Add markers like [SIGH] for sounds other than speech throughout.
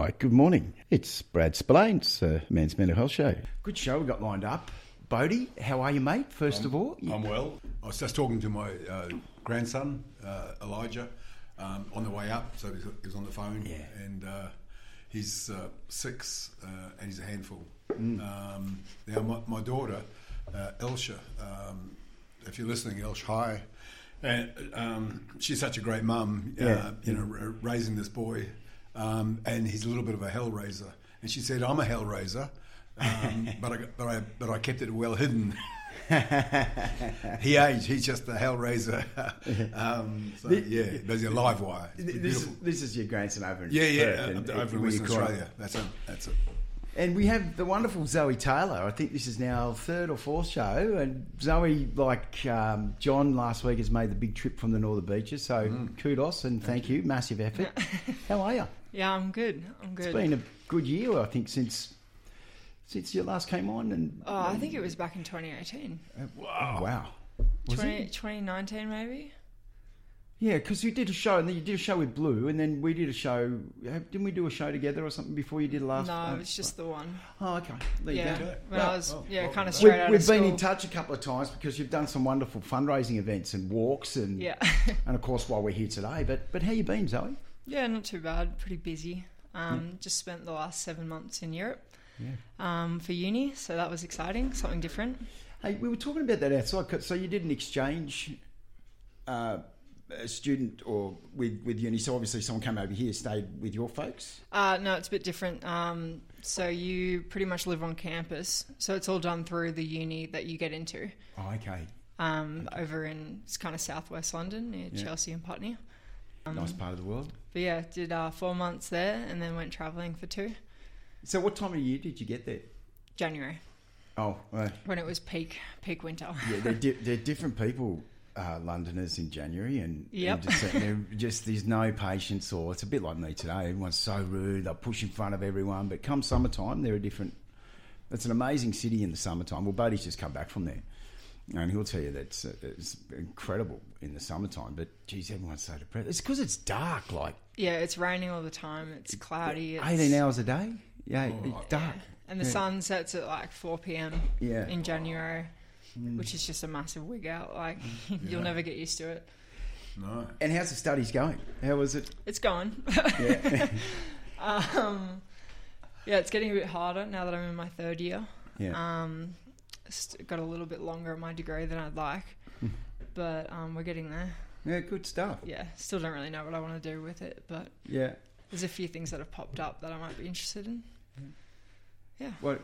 Right, good morning. It's Brad Spillane, it's a Men's Mental Health Show. Good show we got lined up. Boudi, how are you, mate, first of all? I'm well. I was just talking to my uh, grandson, uh, Elijah, um, on the way up. So he was, on the phone. Yeah. And uh, he's uh, six uh, and he's a handful. Mm. Um, now, my, my daughter, uh, Elsha, um, if you're listening, Elsh, hi. And um, she's such a great mum, uh, Yeah. you know, r- raising this boy. Um, and he's a little bit of a hellraiser. And she said, I'm a hellraiser. Um, [LAUGHS] but I but I but I kept it well hidden. [LAUGHS] he aged. He's just a hellraiser. [LAUGHS] um, so, yeah, there's a live wire. This is, this is your grandson over in Yeah, yeah, Perth, uh, and- over in Western. Australia. That's it. That's it. And we have the wonderful Zoe Taylor. I think this is now third or fourth show. And Zoe, like um, John last week, has made the big trip from the Northern Beaches. So Mm. kudos and thank, you. Massive effort. How are you? Yeah, I'm good. I'm good. It's been a good year, I think, since since you last came on. And oh, I think it was back in 2018. wow, wow. Was 20, it? 2019 maybe? Yeah, because you did a show, and then you did a show with Blue, and then we did a show. Didn't we do a show together or something before you did last? no, uh, it was just the one. Oh, okay. There Yeah, you go. when Well, I was oh, yeah, well, kind of straight We've, out we've of been school. in touch a couple of times because you've done some wonderful fundraising events and walks, and Yeah, and of course while we're here today. But but how you been, Zoe? Yeah, not too bad. Pretty busy. Um, Just spent the last seven months in Europe Yeah. um, for uni, so that was exciting. Something different. Hey, we were talking about that outside. 'cause- So you did an exchange, uh, a student or with with uni. So obviously someone came over here, stayed with your folks. Uh, no, it's a bit different. Um, so you pretty much live on campus, so it's all done through the uni that you get into. Oh, okay. Um, over in it's kind of southwest London near Yeah. Chelsea and Putney. Um, nice part of the world. But yeah, did uh, four months there and then went travelling for two. So what time of year did you get there? January Oh, well, when it was peak peak winter. yeah, they're, di- [LAUGHS] they're different people. Uh, Londoners in January, and Yep. and just, they're just there's no patience, or it's a bit like me today. Everyone's so rude; they push in front of everyone. But come summertime, they're a different. It's an amazing city in the summertime. Well, Boudi's just come back from there, and he'll tell you that it's, it's incredible in the summertime. But geez, everyone's so depressed. It's because it's dark, like Yeah, it's raining all the time. It's cloudy. It's, eighteen hours a day. Yeah, Oh, it's dark. and the Yeah. sun sets at like four p.m. Yeah. in January, which is just a massive wig out. Like [LAUGHS] you'll never get used to it. No. And how's the studies going? How was it? It's going. Yeah, [LAUGHS] um, yeah, it's getting a bit harder now that I'm in my third year. yeah. Um, st- got a little bit longer in my degree than I'd like, [LAUGHS] but um, we're getting there. yeah, good stuff. Yeah, still don't really know what I want to do with it, but Yeah. there's a few things that have popped up that I might be interested in. Yeah. What,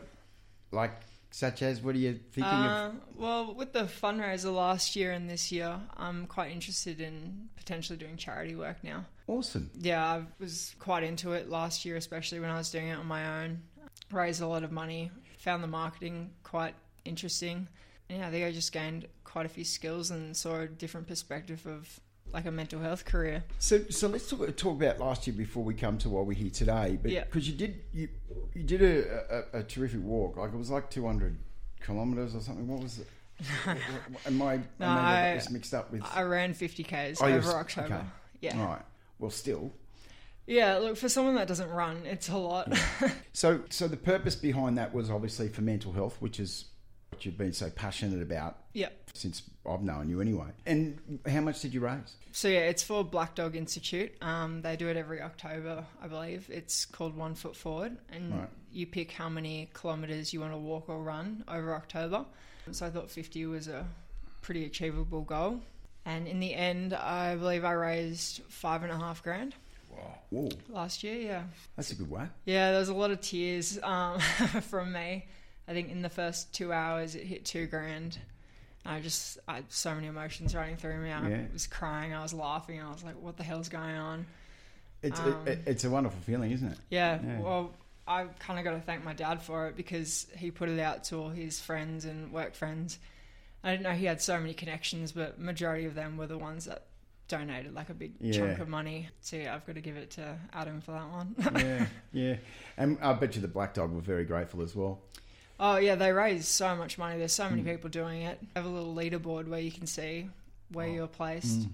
like, such as, what are you thinking of? Uh, well, with the fundraiser last year and this year, I'm quite interested in potentially doing charity work now. Awesome. Yeah, I was quite into it last year, especially when I was doing it on my own. Raised a lot of money, found the marketing quite interesting. Yeah, I think I just gained quite a few skills and saw a different perspective of like a mental health career. So, so let's talk, talk about last year before we come to why we're here today. But Yeah. because you did, you you did a, a, a terrific walk. Like it was like two hundred kilometers or something. What was it? What- [LAUGHS] what- Am I? No, I mixed up with. I ran 50Ks Oh, over October. okay. Yeah. Right. Well, still. Yeah, look, for someone that doesn't run, it's a lot. [LAUGHS] So, so the purpose behind that was obviously for mental health, which is what you've been so passionate about yeah. since I've known you, anyway. And how much did you raise? So yeah, it's for Black Dog Institute. Um, they do it every October, I believe. It's called One Foot Forward, and Right. you pick how many kilometres you want to walk or run over October. So I thought 50 was a pretty achievable goal. And in the end, I believe I raised five and a half grand Wow. Last year. Yeah, that's a good one. yeah. There was a lot of tears um, [LAUGHS] from me. I think in the first two hours, it hit two grand. I just, I had so many emotions running through me. I Yeah. was crying, I was laughing, I was like, "What the hell's going on?" It's Um, it, it's a wonderful feeling, isn't it? Yeah, Yeah. well, I kind of got to thank my dad for it because he put it out to all his friends and work friends. I didn't know he had so many connections, but majority of them were the ones that donated like a big Yeah. chunk of money. So yeah, I've got to give it to Adam for that one. [LAUGHS] yeah, yeah. And I bet you the Black Dog were very grateful as well. Oh yeah, they raise so much money. There's so many Mm. people doing it. They have a little leaderboard where you can see where Oh. you're placed, Mm.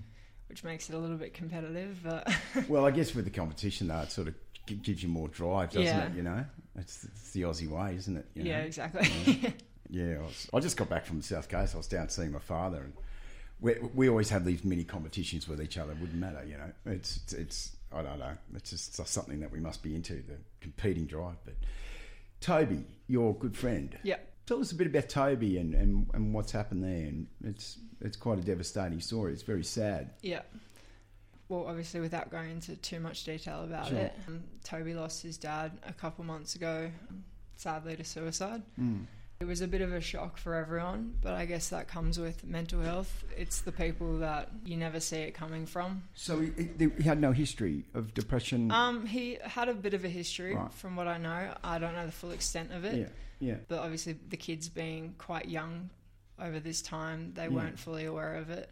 which makes it a little bit competitive. But [LAUGHS] Well, I guess with the competition though, it sort of gives you more drive, doesn't Yeah. it? You know, it's, it's the Aussie way, isn't it? you yeah, know? exactly. Yeah, [LAUGHS] I, was, I just got back from the South Coast. I was down seeing my father, and we, we always have these mini competitions with each other. It wouldn't matter, you know. It's, it's it's I don't know. It's just something that we must be into the competing drive. But Toby, your good friend, yeah. tell us a bit about Toby and, and, and what's happened there. And it's it's quite a devastating story. It's very sad. Yeah. Well, obviously, without going into too much detail about Sure. it, um, Toby lost his dad a couple months ago, sadly to suicide. Mm. It was a bit of a shock for everyone, but I guess that comes with mental health. It's the people that you never see it coming from. So he, he, had no history of depression. Um, he had a bit of a history, Right. from what I know. I don't know the full extent of it, yeah, yeah. but obviously, the kids being quite young over this time, they Yeah. weren't fully aware of it.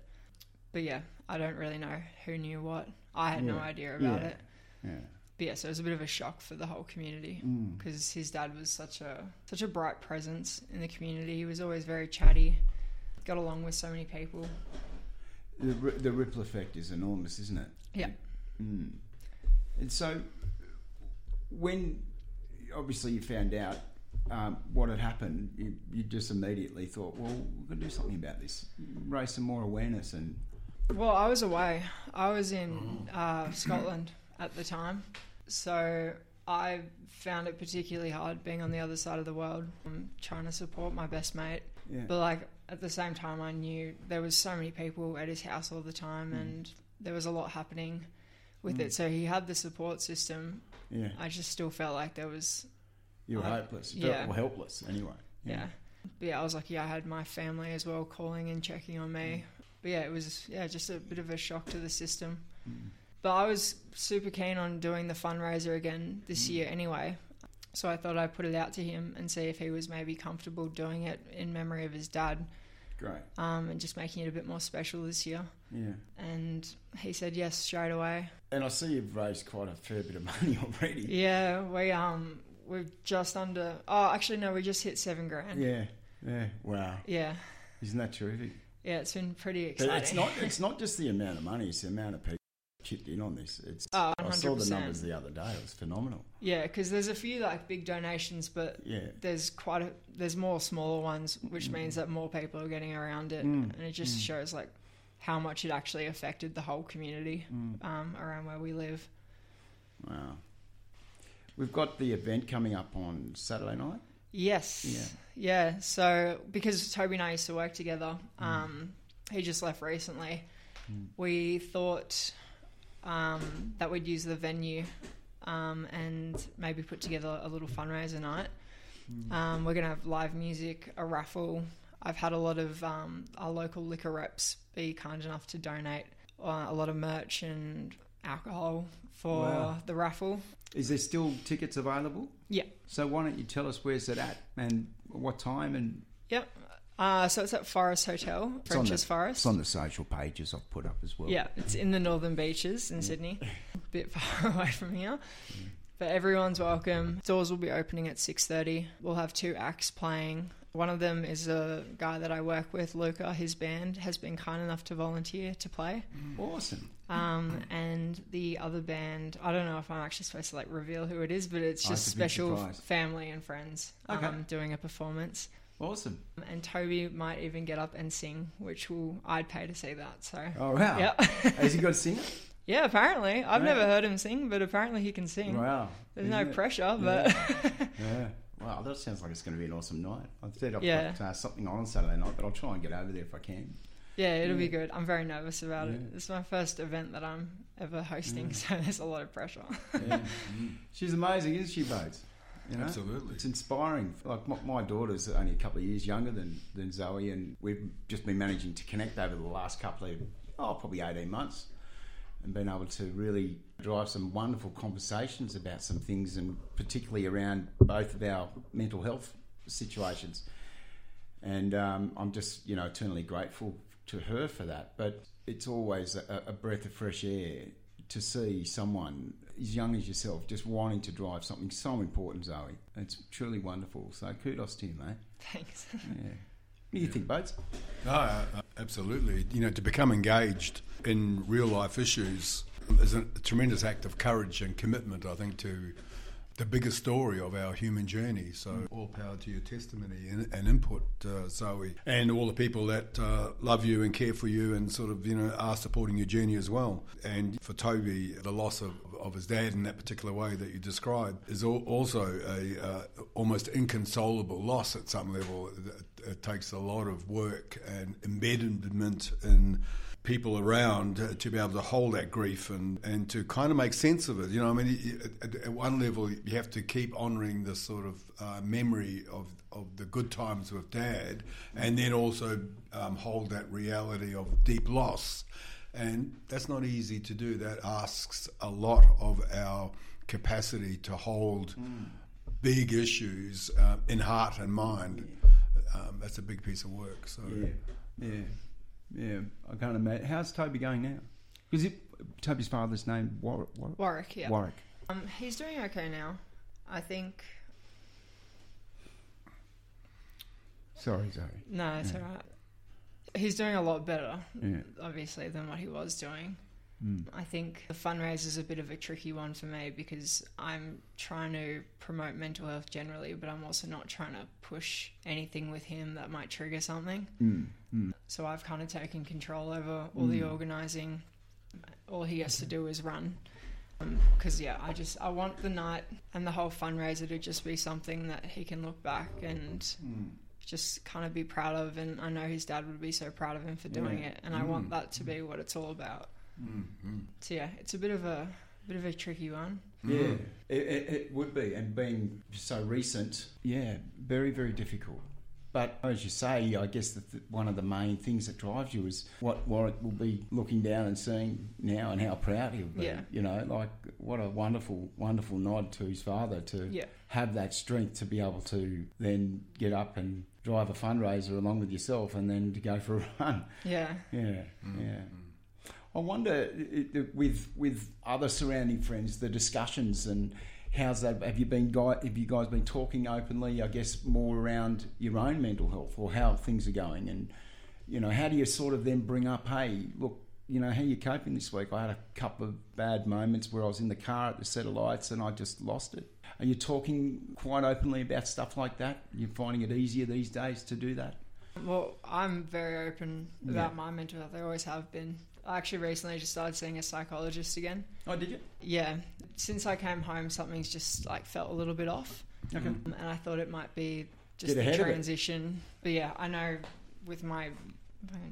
But yeah, I don't really know who knew what. I had no idea about Yeah. it. yeah. But yeah, so it was a bit of a shock for the whole community Mm. because his dad was such a such a bright presence in the community. He was always very chatty, got along with so many people. The, the ripple effect is enormous, isn't it? Yeah. Mm. And so, when obviously you found out um, what had happened, you, you just immediately thought, well, we're going to do something about this, raise some more awareness. And Well, I was away. I was in uh, Scotland at the time, so I found it particularly hard being on the other side of the world, um, trying to support my best mate. yeah, But like at the same time, I knew there was so many people at his house all the time, Mm. and there was a lot happening with Mm. it. So he had the support system. yeah, I just still felt like there was you were I- hopeless, yeah. well, helpless anyway. yeah. But yeah, I was lucky I had my family as well calling and checking on me. But yeah, it was yeah just a bit of a shock to the system. But I was super keen on doing the fundraiser again this Mm. year anyway. So I thought I'd put it out to him and see if he was maybe comfortable doing it in memory of his dad Great, um, and just making it a bit more special this year. yeah. And he said yes straight away. And I see you've raised quite a fair bit of [LAUGHS] money already. Yeah, we um we're just under. Oh, actually no, we just hit seven grand. Yeah, yeah. Wow, Yeah, isn't that terrific? yeah, it's been pretty exciting. But it's not. It's not just the amount of money; it's the amount of people chipped in on this. It's. Oh, I saw the numbers the other day. It was phenomenal. Yeah, because there's a few like big donations, but Yeah. there's quite a there's more smaller ones, which means that more people are getting around it, Mm, and it just mm. shows like how much it actually affected the whole community Mm. um, around where we live. Wow. We've got the event coming up on Saturday night. Yes. Yeah. Yeah. So because Toby and I used to work together, Mm. um, he just left recently. We thought um, that we'd use the venue um, and maybe put together a little fundraiser night. Mm. Um, we're going to have live music, a raffle. I've had a lot of um, our local liquor reps be kind enough to donate uh, a lot of merch and alcohol for Wow. the raffle. Is there still tickets available? Yeah. So why don't you tell us where's it at and what time and Yep. Uh, so it's at Forest Hotel, French's Forest. it's on the social pages I've put up as well. Yeah, it's in the northern beaches in Sydney, [LAUGHS] a bit far [LAUGHS] away from here. Mm. But everyone's welcome. Doors will be opening at six thirty. We'll have two acts playing. One of them is a guy that I work with, Luca. His band has been kind enough to volunteer to play. Awesome. Um, and the other band, I don't know if I'm actually supposed to like reveal who it is, but it's just it's a big special family and friends Okay. um, doing a performance. Awesome. And Toby might even get up and sing, which will I'd pay to see that. So Oh wow. yeah. Has he got a singer? [LAUGHS] Yeah, apparently. I've never heard him sing, but apparently he can sing. Wow. There's Isn't no it? pressure, but Yeah. [LAUGHS] Wow, that sounds like it's going to be an awesome night. I've said I've Yeah. got uh, something on Saturday night, but I'll try and get over there if I can. yeah, it'll be good. I'm very nervous about it. Yeah. It's my first event that I'm ever hosting, Yeah. [LAUGHS] so there's a lot of pressure. Yeah. She's amazing, isn't she, Bodes? You know? Absolutely. It's inspiring. Like my, my daughter's only a couple of years younger than, than Zoe, and we've just been managing to connect over the last couple of, oh, probably 18 months, and been able to really drive some wonderful conversations about some things, and particularly around both of our mental health situations. And um, I'm just, you know, eternally grateful to her for that. But it's always a, a breath of fresh air to see someone as young as yourself just wanting to drive something so important, Zoe. It's truly wonderful. So kudos to you, mate. Thanks. [LAUGHS] Yeah. What do you think, Boats? No, uh, absolutely. You know, to become engaged in real life issues is a tremendous act of courage and commitment, I think, to the biggest story of our human journey. So, all power to your testimony and, and input, uh, Zoe, and all the people that uh, love you and care for you and sort of, you know, are supporting your journey as well. And for Toby, the loss of, of his dad in that particular way that you described is al- also a uh, almost inconsolable loss at some level. It, it takes a lot of work and embedment in people around to be able to hold that grief and, and to kind of make sense of it. You know, I mean, at, at one level, you have to keep honouring the sort of uh, memory of, of the good times with dad, and then also um, hold that reality of deep loss. And that's not easy to do. That asks a lot of our capacity to hold big issues uh, in heart and mind. Um, that's a big piece of work. So. Yeah, yeah, yeah. I can't imagine. How's Toby going now? Because it Toby's father's name Warrick? Warrick. Warrick, yeah. Warrick. Um, he's doing okay now. I think. Sorry, sorry. No, it's Yeah. alright. He's doing a lot better, Yeah. obviously, than what he was doing. Mm. I think the fundraiser is a bit of a tricky one for me because I'm trying to promote mental health generally, but I'm also not trying to push anything with him that might trigger something. Mm. Mm. So I've kind of taken control over all the Mm. organising. All he has to do is run. Because yeah, I just I want the night and the whole fundraiser to just be something that he can look back and Mm. just kind of be proud of. And I know his dad would be so proud of him for doing Yeah. it. And I want Mm. that to be what it's all about. Mm, mm. So yeah, it's a bit of a bit of a tricky one. Yeah, Mm. it, it, it would be, and being so recent, yeah, very, very difficult. But as you say, I guess that the, one of the main things that drives you is what Warrick will be looking down and seeing now, and how proud he'll be. Yeah. You know, like what a wonderful, wonderful nod to his father to Yeah, have that strength to be able to then get up and drive a fundraiser along with yourself, and then to go for a [LAUGHS] run. yeah. Yeah, Mm, yeah. I wonder with with other surrounding friends, the discussions and how's that? Have you been? Have you guys been talking openly? I guess more around your own mental health or how things are going, and you know, how do you sort of then bring up, hey, look, you know, how you coping this week? I had a couple of bad moments where I was in the car at the set of lights and I just lost it. Are you talking quite openly about stuff like that? You're finding it easier these days to do that? Well, I'm very open about Yeah. my mental health. I always have been. I actually recently just started seeing a psychologist again. Oh, did you? Yeah, since I came home, something's just like felt a little bit off, Okay. Um, and I thought it might be just Get the ahead of it. transition. But yeah, I know with my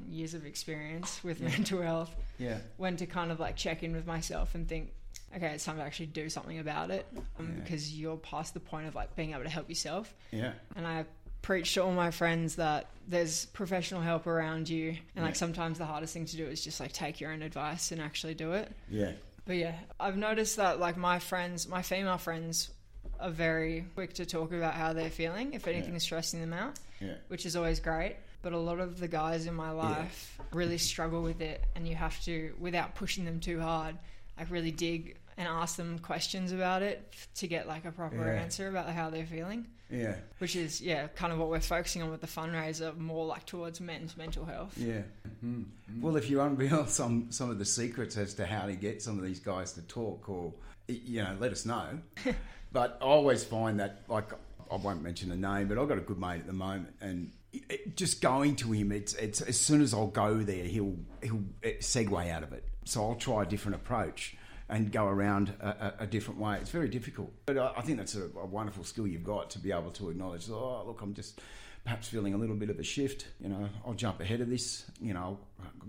years of experience with mental health, Yeah. when to kind of like check in with myself and think, okay, it's time to actually do something about it, um, Yeah. because you're past the point of like being able to help yourself. Yeah. And I preach to all my friends that there's professional help around you, and like sometimes the hardest thing to do is just like take your own advice and actually do it. Yeah. But yeah, I've noticed that like my friends, my female friends, are very quick to talk about how they're feeling if anything Yeah. is stressing them out, Yeah. which is always great. But a lot of the guys in my life really struggle with it, and you have to, without pushing them too hard, like really dig and ask them questions about it to get like a proper Yeah. answer about how they're feeling. Yeah. Which is yeah, kind of what we're focusing on with the fundraiser, more like towards men's mental health. Yeah. Mm, mm. Well, if you unveil [LAUGHS] some some of the secrets as to how to get some of these guys to talk, or you know, let us know. [LAUGHS] but I always find that, like, I won't mention the name, but I've got a good mate at the moment, and it- it, just going to him, it's it's as soon as I'll go there, he'll he'll eh, segue out of it. So I'll try a different approach and go around a, a, a different way. It's very difficult, but I, I think that's a, a wonderful skill you've got to be able to acknowledge. Oh, look, I'm just perhaps feeling a little bit of a shift. You know, I'll jump ahead of this. You know, I'll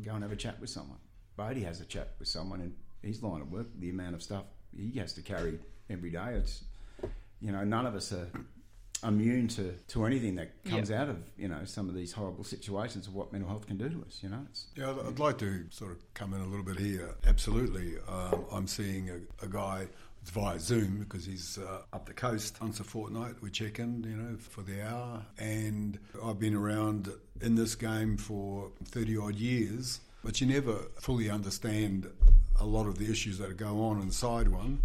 go and have a chat with someone. Boudi has a chat with someone in his line of work. The amount of stuff he has to carry every day. It's you know, none of us are immune to, to anything that comes out of you know some of these horrible situations of what mental health can do to us. You know, it's Yeah, I'd- I'd like to sort of come in a little bit here. Absolutely. Um, I'm seeing a, a guy via Zoom because he's uh, up the coast once a fortnight. We check in, you know, for the hour. And I've been around in this game for 30 odd years, but you never fully understand a lot of the issues that go on inside one.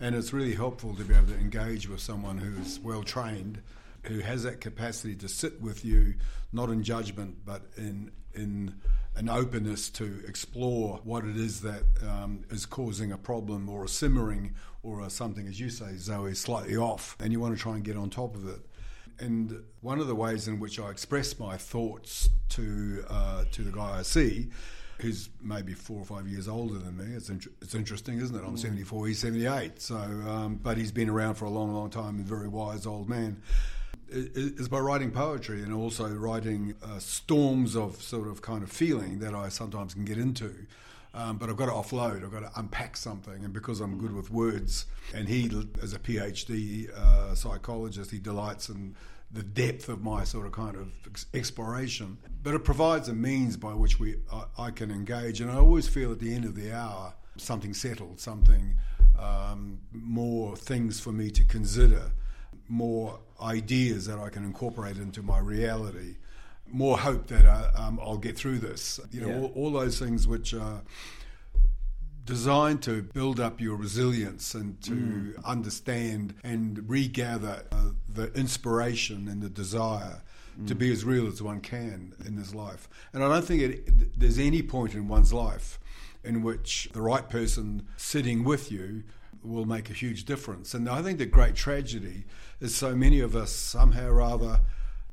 And it's really helpful to be able to engage with someone who's well trained who has that capacity to sit with you, not in judgment, but in in an openness to explore what it is that um, is causing a problem or a simmering or a something, as you say, Zoe, slightly off, and you want to try and get on top of it. And one of the ways in which I express my thoughts to uh, to the guy I see, who's maybe four or five years older than me, it's, int- it's interesting, isn't it? I'm 74, he's 78. So, um, but he's been around for a long, long time, and very wise old man is by writing poetry and also writing uh, storms of sort of kind of feeling that I sometimes can get into. Um, but I've got to offload, I've got to unpack something. And because I'm good with words, and he, as a PhD uh, psychologist, he delights in the depth of my sort of kind of exploration. But it provides a means by which we I, I can engage. And I always feel at the end of the hour, something settled, something um, more things for me to consider more ideas that I can incorporate into my reality, more hope that I, uh, um, I'll get through this. You know, yeah. all, all, those things which are designed to build up your resilience and to mm. understand and regather uh, the inspiration and the desire mm. to be as real as one can in this life. And I don't think it, there's any point in one's life in which the right person sitting with you will make a huge difference. And I think the great tragedy is so many of us somehow or other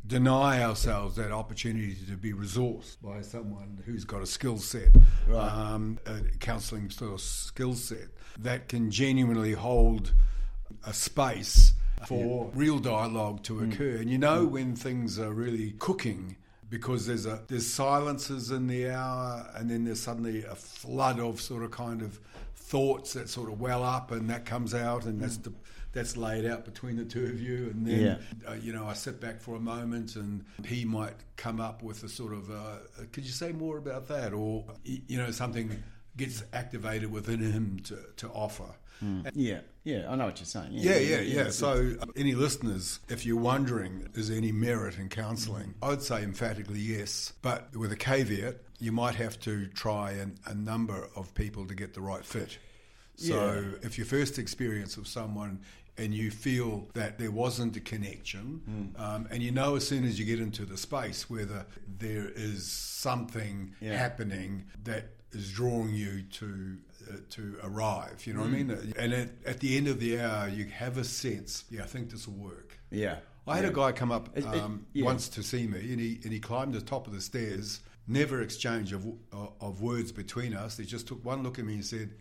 deny ourselves that opportunity to be resourced by someone who's got a skill set, right. um, a counselling sort of skill set that can genuinely hold a space for yeah. real dialogue to mm. occur. Mm. And you know mm. when things are really cooking because there's a there's silences in the hour and then there's suddenly a flood of sort of kind of thoughts that sort of well up and that comes out and that's the, that's laid out between the two of you and then yeah. uh, you know I sit back for a moment and he might come up with a sort of uh, uh could you say more about that or you know something gets activated within him to, to offer mm. yeah yeah I know what you're saying yeah yeah yeah, yeah. yeah. so uh, any listeners if you're wondering is there any merit in counselling mm. I'd say emphatically yes but with a caveat you might have to try an, a number of people to get the right fit. So yeah. if your first experience of someone and you feel that there wasn't a connection, mm. um, and you know as soon as you get into the space whether there is something yeah. happening that is drawing you to uh, to arrive. You know mm. what I hmm. mean? And at, at, the end of the hour, you have a sense. Yeah, I think this will work. Yeah. I had yeah. a guy come up um, it, it, once to see me, and he and he climbed the top of the stairs never exchange of, of words between us. He just took one look at me and said,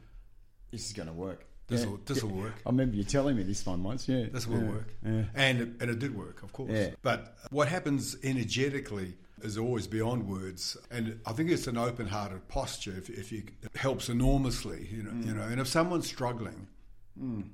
"This is going to work. This will this will work." I remember you telling me this one once. Yeah, this will yeah. work. Yeah. And it, and it did work, of course. Yeah. But what happens energetically is always beyond words, and I think it's an open-hearted posture. If, if you, it helps enormously, you know. Mm. You know, and if someone's struggling. Mm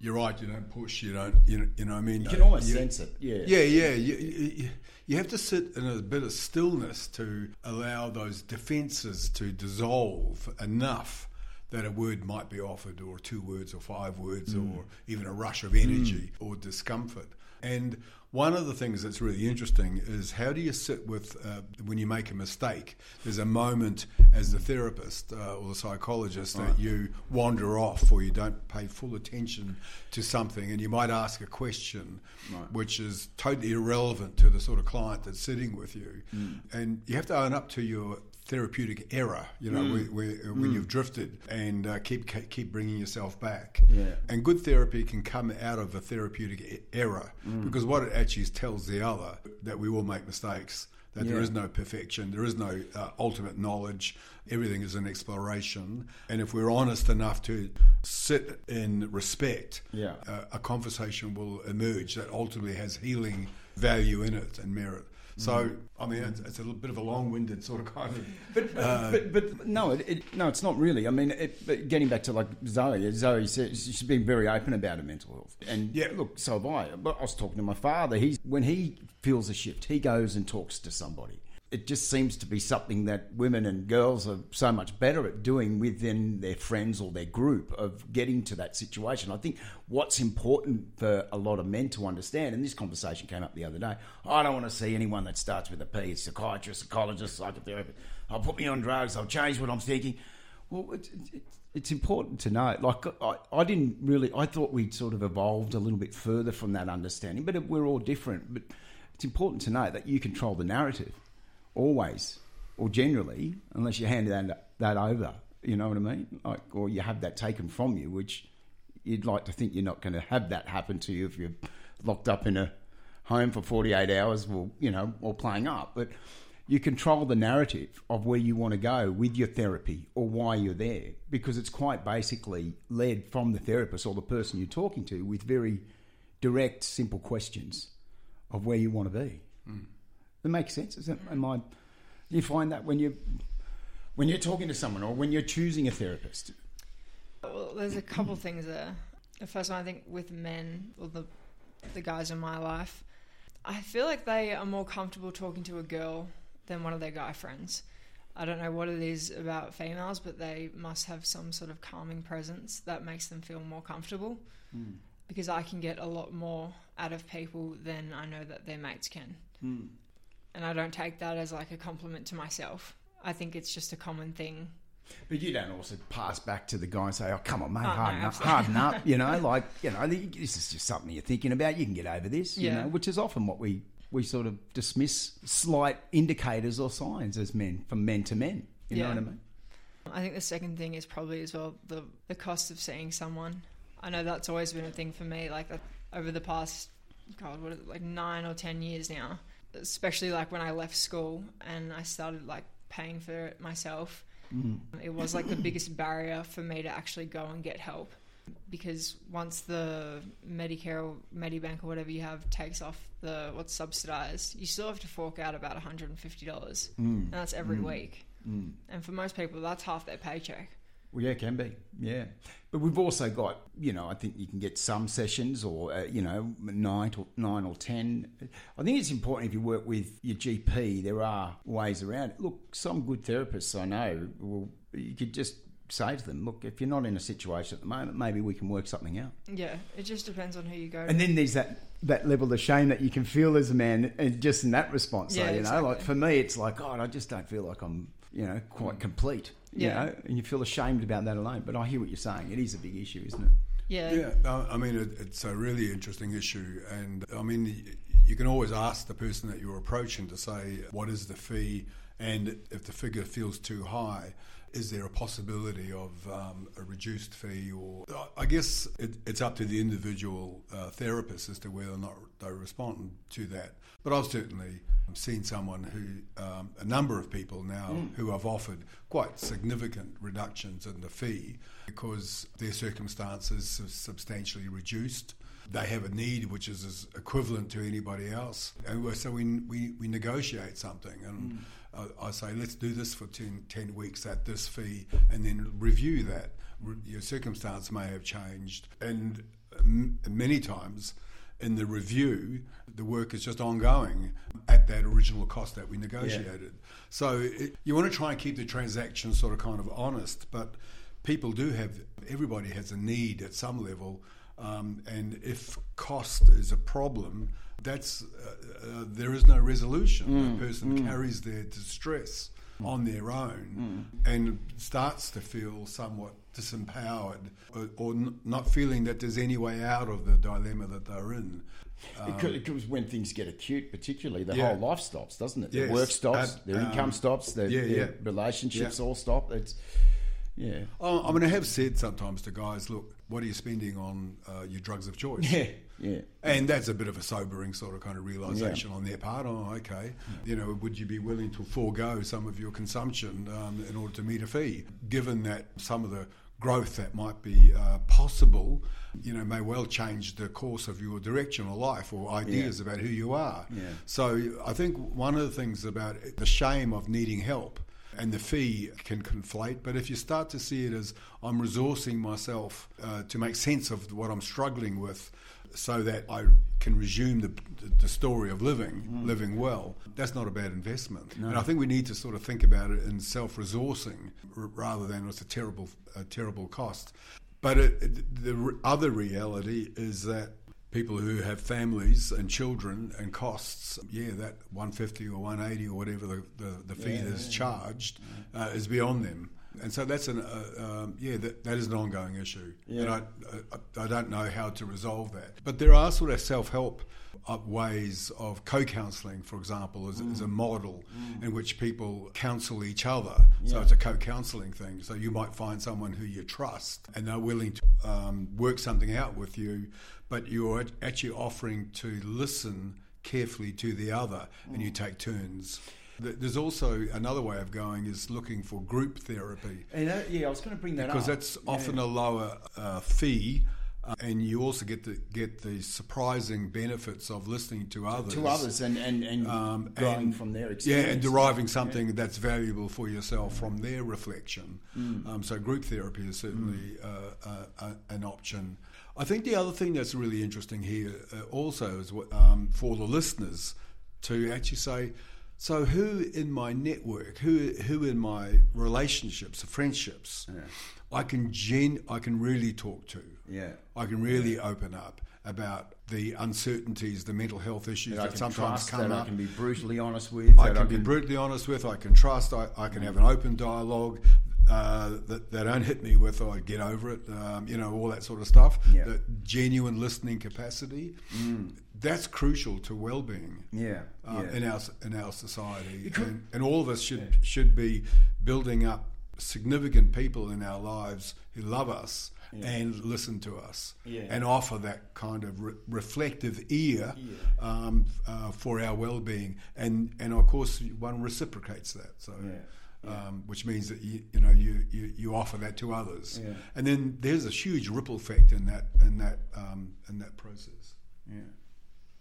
you're right. You don't push. You don't. You know. You know I mean, you can almost you, sense it. Yeah. Yeah. Yeah. You, you, you, have to sit in a bit of stillness to allow those defences to dissolve enough that a word might be offered, or two words, or five words, mm. or even a rush of energy mm. or discomfort. And one of the things that's really interesting is how do you sit with uh, when you make a mistake? There's a moment as the therapist uh, or the psychologist right. that you wander off or you don't pay full attention to something, and you might ask a question right. which is totally irrelevant to the sort of client that's sitting with you. Mm. And you have to own up to your therapeutic error, you know, mm. where, where, when mm. you've drifted and uh, keep keep bringing yourself back. Yeah. And good therapy can come out of a therapeutic error mm. because what it actually tells the other that we will make mistakes, that yeah. there is no perfection, there is no uh, ultimate knowledge. Everything is an exploration, and if we're honest enough to sit in respect, yeah. Uh, a conversation will emerge that ultimately has healing value in it and merit. So mm. I mean, it's, it's, a little bit of a long-winded sort of kind of. But but, uh, but, but, no, it, it, no, it's not really. I mean, it, getting back to like Zoe, Zoe says she's been very open about her mental health, and yeah, look, so have I. But I was talking to my father. He's when he feels a shift, he goes and talks to somebody it just seems to be something that women and girls are so much better at doing within their friends or their group of getting to that situation. I think what's important for a lot of men to understand, and this conversation came up the other day, I don't want to see anyone that starts with a P, psychiatrist, psychologist, psychotherapist. I'll put me on drugs, I'll change what I'm thinking. Well, it's, it's, it's important to know. Like, I, I didn't really, I thought we'd sort of evolved a little bit further from that understanding, but we're all different. But it's important to know that you control the narrative always or generally, unless you hand that, that over. You know what I mean? Like, or you have that taken from you, which you'd like to think you're not going to have that happen to you if you're locked up in a home for 48 hours, or you know, or playing up. But you control the narrative of where you want to go with your therapy or why you're there because it's quite basically led from the therapist or the person you're talking to with very direct, simple questions of where you want to be. Mm. That makes sense. Is that, am I? You find that when you when you're talking to someone or when you're choosing a therapist. Well, there's a couple things there. The first one, I think, with men or the the guys in my life, I feel like they are more comfortable talking to a girl than one of their guy friends. I don't know what it is about females, but they must have some sort of calming presence that makes them feel more comfortable. Mm. Because I can get a lot more out of people than I know that their mates can. Mm. And I don't take that as like a compliment to myself. I think it's just a common thing. But you don't also pass back to the guy and say, "Oh, come on, mate, oh, harden no, up, harden up." [LAUGHS] You know, like you know, this is just something you're thinking about. You can get over this. Yeah. You know, which is often what we we sort of dismiss slight indicators or signs as men from men to men. You yeah. know what I mean? I think the second thing is probably as well the the cost of seeing someone. I know that's always been a thing for me. Like uh, over the past, God, what is it, like nine or ten years now. Especially like when I left school and I started like paying for it myself. Mm. It was like the biggest barrier for me to actually go and get help because once the Medicare or Medibank or whatever you have takes off the what's subsidized, you still have to fork out about $150. Mm. And that's every mm. week. Mm. And for most people, that's half their paycheck. Well, yeah, it can be. Yeah. But we've also got, you know, I think you can get some sessions or, uh, you know, nine or, nine or 10. I think it's important if you work with your GP, there are ways around it. Look, some good therapists I know, well, you could just say to them, look, if you're not in a situation at the moment, maybe we can work something out. Yeah, it just depends on who you go. And then there's that that level of shame that you can feel as a man, and just in that response. Yeah, so, you exactly. know, like for me, it's like, God, I just don't feel like I'm, you know, quite mm. complete. You yeah. know, and you feel ashamed about that alone. But I hear what you're saying. It is a big issue, isn't it? Yeah. Yeah. I mean, it, it's a really interesting issue, and I mean, you can always ask the person that you're approaching to say, what is the fee, and if the figure feels too high is there a possibility of um, a reduced fee? Or I guess it, it's up to the individual uh, therapist as to whether or not they respond to that. But I've certainly seen someone who, um, a number of people now, mm. who have offered quite significant reductions in the fee because their circumstances have substantially reduced they have a need which is equivalent to anybody else. And so we, we, we negotiate something. And mm. I, say, let's do this for 10, 10, weeks at this fee and then review that. Your circumstance may have changed. And m- many times in the review, the work is just ongoing at that original cost that we negotiated. Yeah. So it, you want to try and keep the transaction sort of kind of honest, but people do have, everybody has a need at some level. Um, and if cost is a problem, that's uh, uh, there is no resolution. Mm, the person mm. carries their distress on their own mm. and starts to feel somewhat disempowered or, or n- not feeling that there's any way out of the dilemma that they're in. Um, because when things get acute, particularly, the yeah. whole life stops, doesn't it? Their yes. work stops, uh, their um, income stops, their, yeah, their yeah. relationships all stop. It's yeah. Oh, I mean, I have said sometimes to guys, look, what are you spending on uh, your drugs of choice? Yeah, yeah. And that's a bit of a sobering sort of kind of realization yeah. on their part. Oh, okay. You know, would you be willing to forego some of your consumption um, in order to meet a fee, given that some of the growth that might be uh, possible, you know, may well change the course of your direction or life or ideas yeah. about who you are. Yeah. So I think one of the things about the shame of needing help and the fee can conflate. But if you start to see it as I'm resourcing myself uh, to make sense of what I'm struggling with, so that I can resume the, the story of living, mm. living well, that's not a bad investment. No. And I think we need to sort of think about it in self-resourcing rather than as a terrible, a terrible cost. But it, it, the other reality is that people who have families and children and costs, yeah, that 150 or 180 or whatever the, the, the fee yeah, is yeah, charged yeah. Uh, is beyond them. And so that's an uh, um, yeah that, that is an ongoing issue, Yeah. and I, I I don't know how to resolve that. But there are sort of self help ways of co counselling, for example, as, as a model in which people counsel each other. So it's a co counselling thing. So you might find someone who you trust and they're willing to um, work something out with you, but you're actually offering to listen carefully to the other, and you take turns. There's also another way of going is looking for group therapy And that- yeah, I was going to bring that because up. Because that's often a lower uh, fee, uh, and you also get the get the surprising benefits of listening to others. to others and and, and Um, growing and- from their yeah, and deriving something that's valuable for yourself from their reflection. Mm. Um, so, group therapy is certainly uh, uh, an option. I think the other thing that's really interesting here uh, also is what, um, for the listeners to actually say, so who in my network, who who in my relationships, friendships, I can gen, I can really talk to. Yeah. I can really open up about the uncertainties, the mental health issues that I that, can sometimes trust, come that up. I can be brutally honest with. I that can be brutally honest with. I can trust. I, I can have an open dialogue. Uh, that they don't hit me with, or I get over it. Um, you know, all that sort of stuff. Yeah. The genuine listening capacity. That's crucial to well-being. Yeah, uh, yeah. in our in our society, and, and all of us should should be building up significant people in our lives who love us and listen to us Yeah. and offer that kind of re- reflective ear um, uh, for our well-being and and of course one reciprocates that so Yeah. Um, which means that you you know you, you, you offer that to others Yeah. and then there's a huge ripple effect in that in that um, in that process Yeah,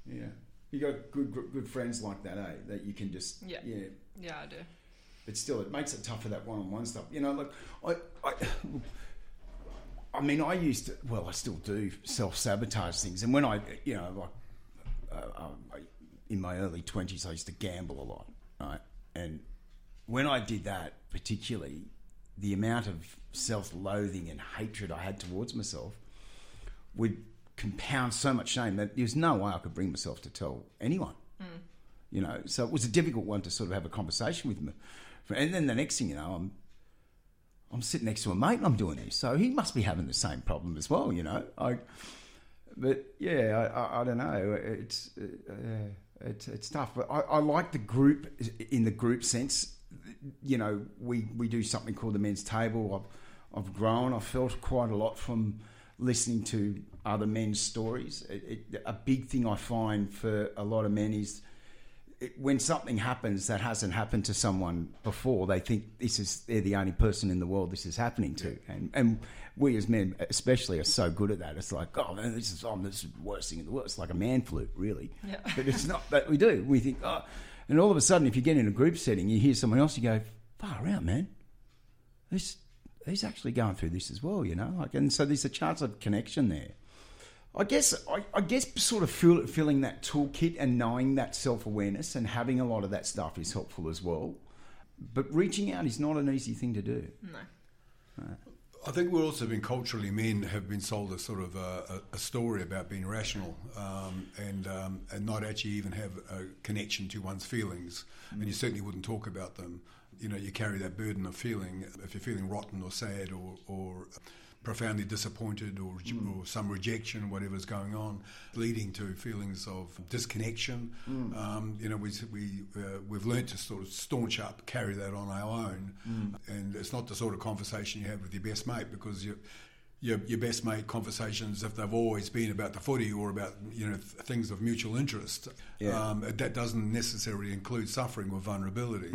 yeah. You got good good good friends like that, eh? That you can just Yeah. yeah. Yeah, I do. But still, it makes it tough for that one-on-one stuff. You know, like I, I, I mean, I used to. Well, I still do self-sabotage things, and when I, you know, like uh, um, I, in my early twenties, I used to gamble a lot, right? And when I did that, particularly, the amount of self-loathing and hatred I had towards myself would compound so much shame that there was no way I could bring myself to tell anyone. You know, so it was a difficult one to sort of have a conversation with me. And then the next thing you know, I'm I'm sitting next to a mate and I'm doing this, so he must be having the same problem as well. You know, I. But yeah, I, I, I don't know. It's uh, it's it's tough, but I, I like the group in the group sense. You know, we we do something called the men's table. I've I've grown. I've felt quite a lot from listening to other men's stories. It, it, a big thing I find for a lot of men is it, when something happens that hasn't happened to someone before, they think this is they're the only person in the world this is happening to, and and we as men especially are so good at that. It's like, oh man, this is oh, this is the worst thing in the world. It's like a man flu, really. Yeah. But it's not that we do. We think, oh, and all of a sudden, if you get in a group setting, you hear someone else, you go, far out, man. This he's actually going through this as well, you know. Like, and so there's a chance of connection there. I guess I, I guess sort of feel, feeling that toolkit and knowing that self awareness and having a lot of that stuff is helpful as well. But reaching out is not an easy thing to do. No. I think we're also been culturally men have been sold a sort of a, a, story about being rational um, and um, and not actually even have a connection to one's feelings, and you certainly wouldn't talk about them. You know, you carry that burden of feeling if you're feeling rotten or sad or, or profoundly disappointed or, or some rejection or whatever's going on, leading to feelings of disconnection. Um, you know, we, we, uh, we've learnt to sort of staunch up, carry that on our own. And it's not the sort of conversation you have with your best mate because you your, your best mate conversations, if they've always been about the footy or about you know th- things of mutual interest, Yeah. um, that doesn't necessarily include suffering or vulnerability.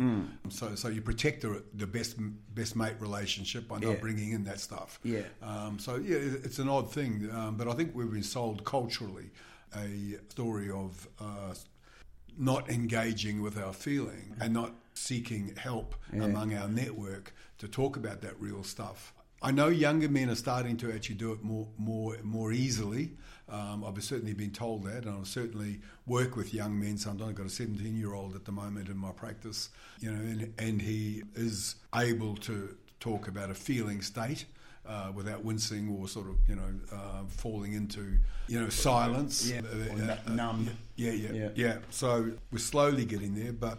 So, so you protect the, the best best mate relationship by not Yeah. bringing in that stuff. Yeah. Um, so yeah, it- it's an odd thing, um, but I think we've been sold culturally a story of uh, not engaging with our feeling and not seeking help among our network to talk about that real stuff. I know younger men are starting to actually do it more, more, more easily. Um, I've certainly been told that, and I certainly work with young men. Sometimes I've got a 17-year-old at the moment in my practice, you know, and, and he is able to talk about a feeling state uh, without wincing or sort of, you know, uh, falling into, you know, silence. Yeah, or uh, numb. Yeah, yeah, Yeah. yeah, So we're slowly getting there, but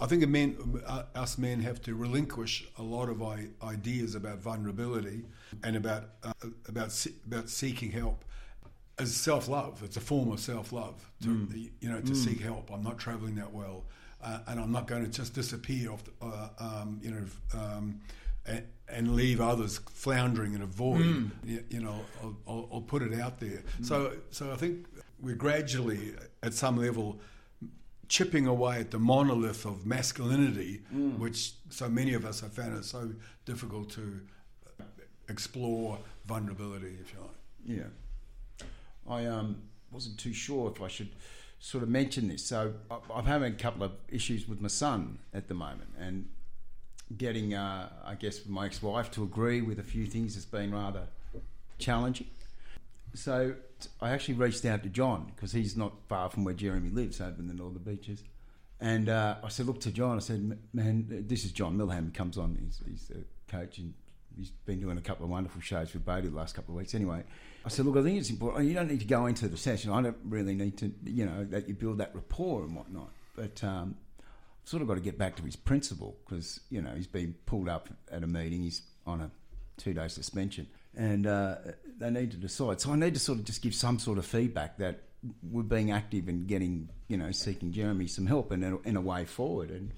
I think men, uh, us men have to relinquish a lot of ideas about vulnerability and about uh, about about seeking help as self love. It's a form of self love. To Mm. you know to seek help. I'm not travelling that well, uh, and I'm not going to just disappear off. The, uh, um, you know. Um, and, and leave others floundering in a void. Mm. You, you know, I'll, I'll, I'll put it out there. So, so I think we're gradually, at some level, chipping away at the monolith of masculinity, Mm. which so many of us have found it so difficult to explore vulnerability, if you like. Yeah. I um, wasn't too sure if I should sort of mention this. So I'm having a couple of issues with my son at the moment, and getting, uh, I guess, my ex-wife to agree with a few things has been rather challenging. So I actually reached out to John because he's not far from where Jeremy lives, over in the northern beaches. And uh, I said, look to John. I said, man, this is John Milham. He comes on. He's, he's the coach and he's been doing a couple of wonderful shows with Boudi the last couple of weeks. Anyway, I said, look, I think it's important. You don't need to go into the session. I don't really need to, you know, that you build that rapport and whatnot. But um, I've sort of got to get back to his principle because, you know, he's been pulled up at a meeting. He's on a two-day suspension. And uh, they need to decide. So I need to sort of just give some sort of feedback that we're being active and getting, you know, seeking Jeremy some help and in a, way forward. And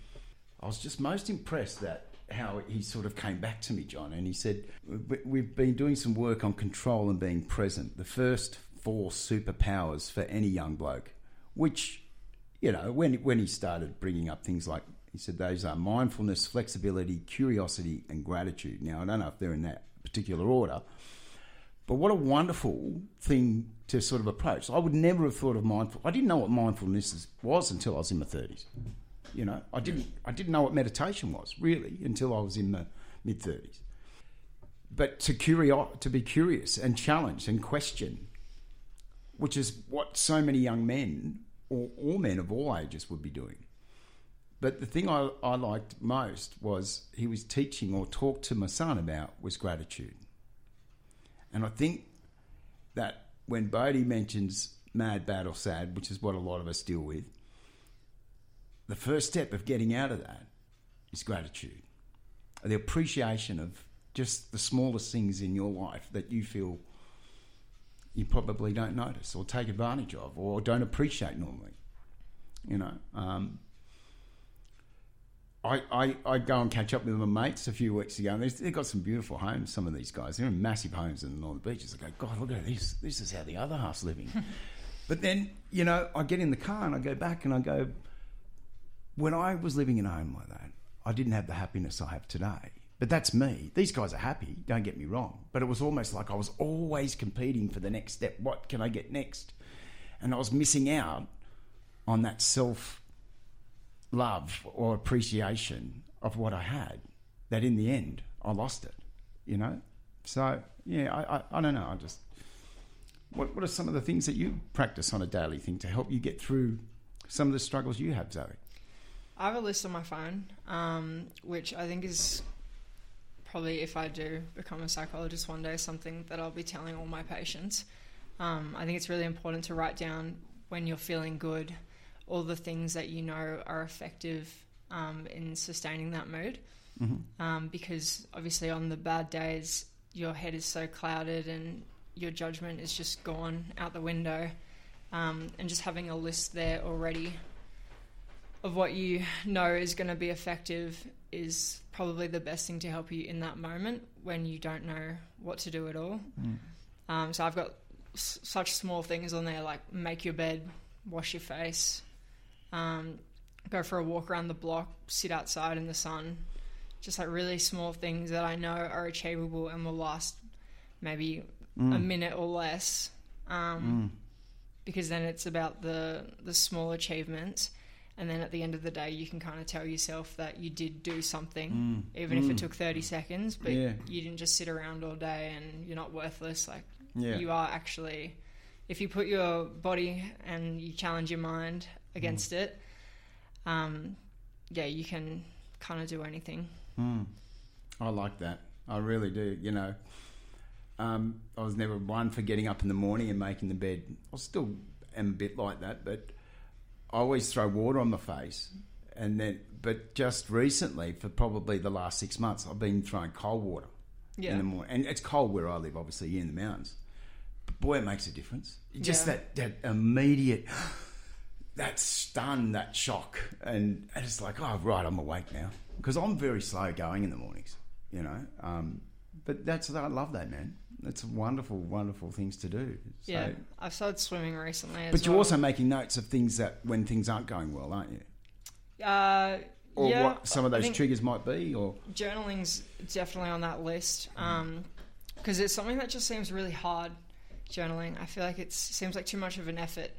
I was just most impressed that how he sort of came back to me, John, and he said, "We- We've been doing some work on control and being present, the first four superpowers for any young bloke, which, you know, when, when he started bringing up things like, he said, those are mindfulness, flexibility, curiosity, and gratitude. Now, I don't know if they're in that particular order, but what a wonderful thing to sort of approach. I would never have thought of mindful. I didn't know what mindfulness was until I was in my thirties. You know, I didn't. I didn't know what meditation was really until I was in my mid thirties. But to curio- to be curious and challenge and question, which is what so many young men or, or men of all ages would be doing. But the thing I, I liked most was he was teaching or talked to my son about was gratitude. And I think that when Boudi mentions mad, bad, or sad, which is what a lot of us deal with, the first step of getting out of that is gratitude. The appreciation of just the smallest things in your life that you feel you probably don't notice or take advantage of or don't appreciate normally. You know, um, I, I, I go and catch up with my mates a few weeks ago, and they've, they've got some beautiful homes. Some of these guys, they're in massive homes in the northern beaches. I go, God, look at this. This is how the other half's living. [LAUGHS] but then, you know, I get in the car and I go back and I go, when I was living in a home like that, I didn't have the happiness I have today. But that's me. These guys are happy, don't get me wrong. But it was almost like I was always competing for the next step. What can I get next? And I was missing out on that self love or appreciation of what I had. That in the end, I lost it, you know? So, yeah, I, I, I don't know. I just. What, what are some of the things that you practice on a daily thing to help you get through some of the struggles you have, Zoe? I have a list on my phone, um, which I think is probably if I do become a psychologist one day, something that I'll be telling all my patients. Um, I think it's really important to write down when you're feeling good, all the things that you know are effective um, in sustaining that mood. Um, because obviously, on the bad days, your head is so clouded and your judgment is just gone out the window. Um, and just having a list there already of what you know is going to be effective is probably the best thing to help you in that moment when you don't know what to do at all. Um, so I've got s- such small things on there like make your bed, wash your face, um, go for a walk around the block, sit outside in the sun. Just like really small things that I know are achievable and will last maybe a minute or less. Um, Because then it's about the the small achievements and then at the end of the day you can kind of tell yourself that you did do something even if it took 30 seconds but Yeah. you didn't just sit around all day and you're not worthless like Yeah. you are actually if you put your body and you challenge your mind against it um, yeah you can kind of do anything I like that. I really do. You know, um, I was never one for getting up in the morning and making the bed. I still am a bit like that, but I always throw water on the face and then but just recently, for probably the last six months, I've been throwing cold water Yeah. in the morning, and it's cold where I live, obviously here in the mountains. But boy, it makes a difference. Just Yeah. that that immediate. That stun, that shock, and, and it's like, oh right, I'm awake now because I'm very slow going in the mornings, you know. Um, but that's I love that man. It's wonderful, wonderful things to do. So, Yeah, I've started swimming recently. As but you're well. also making notes of things that when things aren't going well, aren't you? uh, Or yeah, what some of those triggers might be, or journaling's definitely on that list because it's something that just seems really hard. Journaling, I feel like it seems like too much of an effort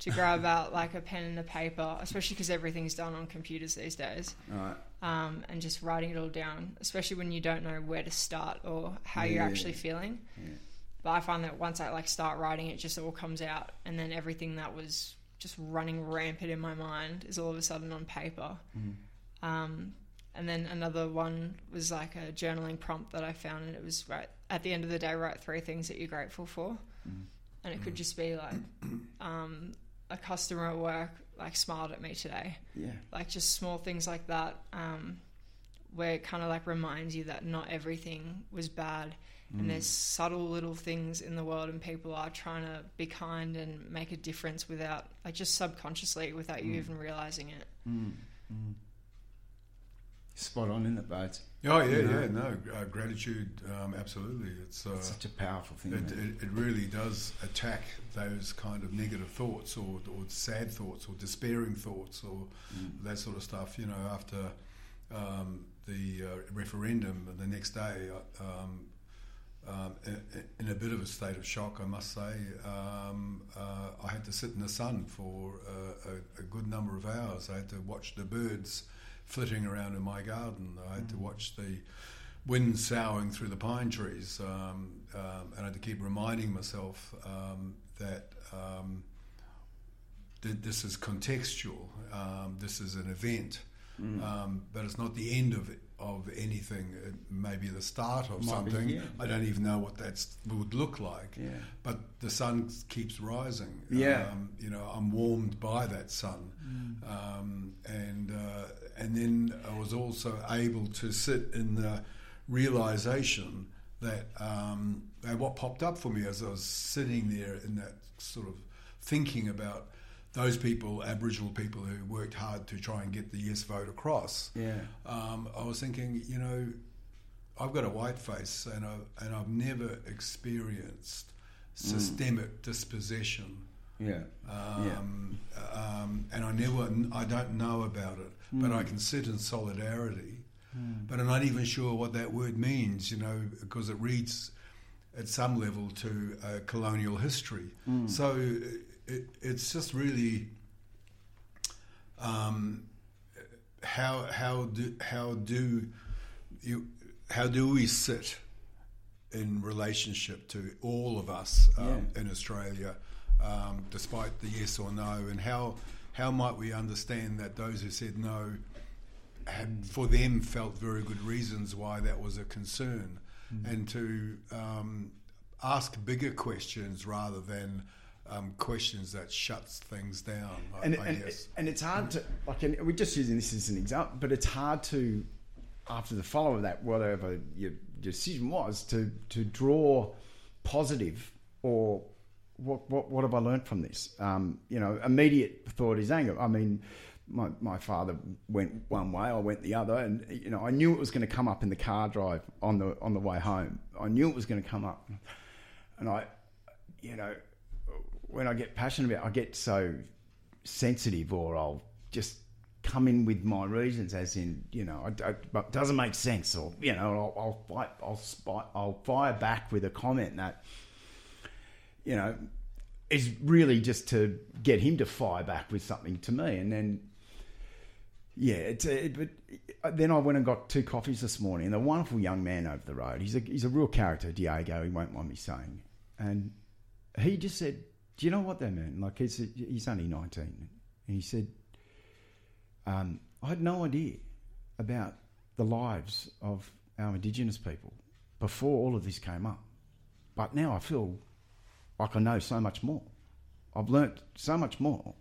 to grab out like a pen and a paper, especially because everything's done on computers these days. right. um, and just writing it all down, especially when you don't know where to start or how Yeah, you're actually feeling. Yeah. But I find that once I like start writing, it just all comes out, and then everything that was just running rampant in my mind is all of a sudden on paper. Mm-hmm. Um, and then another one was like a journaling prompt that I found, and it was right at the end of the day, write three things that you're grateful for, and it could just be like um, a customer at work like smiled at me today. Yeah. like just small things like that um, where it kind of like reminds you that not everything was bad. And mm. there's subtle little things in the world and people are trying to be kind and make a difference without like just subconsciously without you mm. even realizing it mm. Spot on, isn't it? Oh yeah, You know? yeah, no, uh, gratitude, um, absolutely. It's, uh, It's such a powerful thing. it, it, it really does attack those kind of negative thoughts or, or sad thoughts or despairing thoughts or Mm. that sort of stuff. You know, after um, the uh, referendum the next day, uh, um, um, in, in a bit of a state of shock, I must say, um, uh, I had to sit in the sun for a, a good number of hours. I had to watch the birds flitting around in my garden. I had to watch the wind soughing through the pine trees, um, um, and I had to keep reminding myself um, that um, th- this is contextual. Um, this is an event, um, but it's not the end of it, of anything. Maybe the start of Might be, something. yeah. I don't even know what that would look like. Yeah. But the sun keeps rising. Yeah. Um, you know, I'm warmed by that sun, um, and uh, and then I was also able to sit in the realization that um, and what popped up for me as I was sitting there in that sort of thinking about those people, Aboriginal people who worked hard to try and get the yes vote across. Yeah. Um, I was thinking, you know, I've got a white face and I've, and I've never experienced systemic dispossession. Yeah. Um, um, and I never, I don't know about it, but I can sit in solidarity. But I'm not even sure what that word means, you know, because it reads at some level to uh, colonial history. So it, it's just really um, how how do how do you how do we sit in relationship to all of us um, in Australia, um, despite the yes or no, and how how might we understand that those who said no had for them felt very good reasons why that was a concern, and to um, ask bigger questions rather than um, questions that shuts things down. I, and, I and, guess. and it's hard to like and we're just using this as an example but it's hard to after the follow of that whatever your decision was to to draw positive or what what, what have I learned from this um, you know immediate thought is anger I mean my, my father went one way I went the other and you know I knew it was going to come up in the car drive on the on the way home I knew it was going to come up and I you know when I get passionate about, I get so sensitive, or I'll just come in with my reasons, as in, you know, I, I, it doesn't make sense, or you know, I'll I'll, fight, I'll spy, I'll fire back with a comment that, you know, is really just to get him to fire back with something to me, and then. Yeah, it's a, but then I went and got two coffees this morning, and a wonderful young man over the road. He's a he's a real character, Diego. He won't mind me saying, and he just said, "Do you know what that meant?" Like he's he's only nineteen, and he said, um, "I had no idea about the lives of our Indigenous people before all of this came up, but now I feel like I know so much more. I've learnt so much more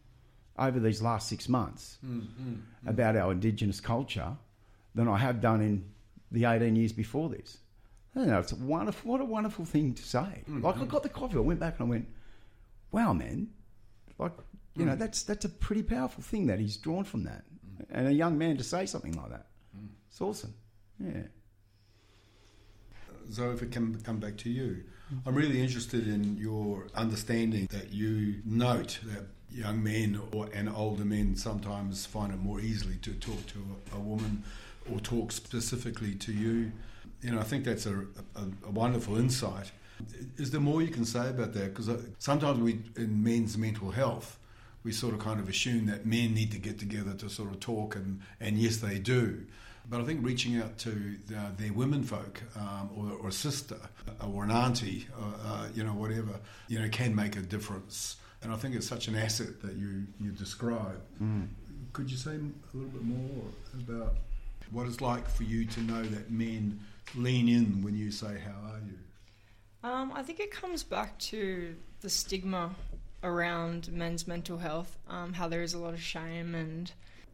over these last six months mm, mm, mm. about our Indigenous culture than I have done in the 18 years before this. You know, it's a wonderful, what a wonderful thing to say. Like I got the coffee, I went back and I went, wow, man, like you know, hmm. that's that's a pretty powerful thing that he's drawn from that, hmm. and a young man to say something like that, hmm. it's awesome. Yeah. Uh, so if it can come back to you, I'm really interested in your understanding that you note that young men or and older men sometimes find it more easily to talk to a, a woman or talk specifically to you. You know, I think that's a, a, a wonderful insight. Is there more you can say about that? Because sometimes we, in men's mental health, we sort of kind of assume that men need to get together to sort of talk, and, and yes, they do. But I think reaching out to the, their women folk, um, or, or a sister, or an auntie, or, uh, you know, whatever, you know, can make a difference. And I think it's such an asset that you, you describe. Could you say a little bit more about what it's like for you to know that men lean in when you say, How are you? Um, I think it comes back to the stigma around men's mental health, um, how there is a lot of shame and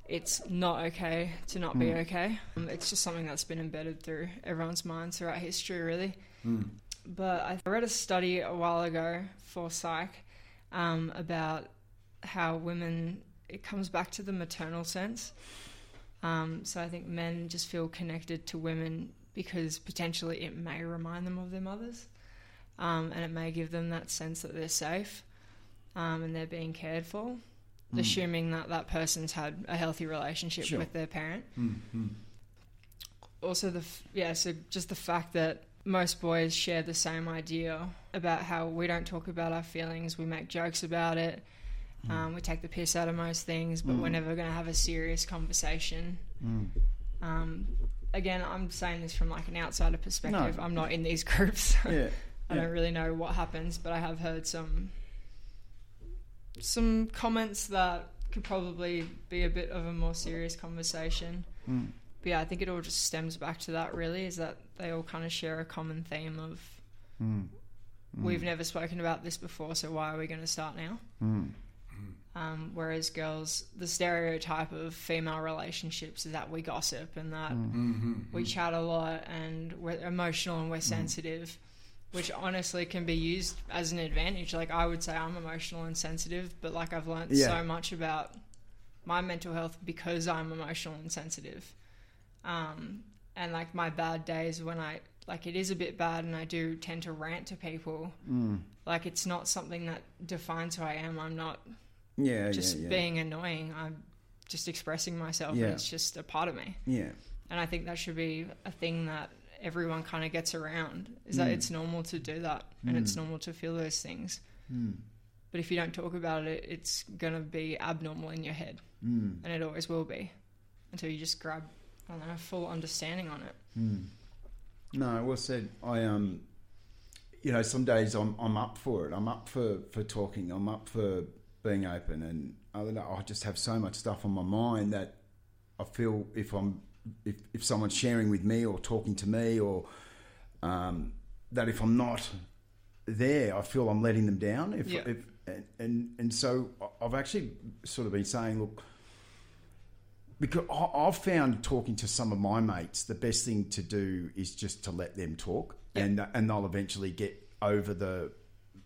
it's not okay to not be okay. Um, it's just something that's been embedded through everyone's minds throughout history, really. But I read a study a while ago for psych um, about how women, it comes back to the maternal sense. Um, so I think men just feel connected to women because potentially it may remind them of their mothers um, and it may give them that sense that they're safe um, and they're being cared for, assuming that that person's had a healthy relationship Sure. with their parent. Mm-hmm. Also, the f- yeah, so just the fact that most boys share the same idea about how we don't talk about our feelings, we make jokes about it, um, we take the piss out of most things, but we're never going to have a serious conversation. Um, again, I'm saying this from like an outsider perspective. No. I'm not in these [LAUGHS] groups. Yeah. I don't really know what happens, but I have heard some some comments that could probably be a bit of a more serious conversation. Mm. But yeah, I think it all just stems back to that. Really, is that they all kind of share a common theme of Mm. we've never spoken about this before, so why are we going to start now? Mm. Um, whereas girls, the stereotype of female relationships is that we gossip and that Mm-hmm. we chat a lot and we're emotional and we're sensitive, which honestly can be used as an advantage. Like I would say I'm emotional and sensitive, but like I've learned Yeah. so much about my mental health because I'm emotional and sensitive. Um, and like my bad days when I like it is a bit bad and I do tend to rant to people. Mm. Like it's not something that defines who I am. I'm not Yeah, just yeah, yeah. being annoying. I'm just expressing myself. Yeah. And it's just a part of me. yeah. And I think that should be a thing that everyone kind of gets around is that Mm. it's normal to do that and it's normal to feel those things. Mm. But if you don't talk about it, it's going to be abnormal in your head. Mm. And it always will be until you just grab, I don't know, full understanding on it. Mm. No, well said. I um, you know, some days I'm I'm up for it. I'm up for for talking. I'm up for being open, and. I just have so much stuff on my mind that I feel if I'm if if someone's sharing with me or talking to me or um, that if I'm not there, I feel I'm letting them down. If, Yeah. if and, and and so I've actually sort of been saying, look, because I've found talking to some of my mates, the best thing to do is just to let them talk, Yeah. and and they'll eventually get over the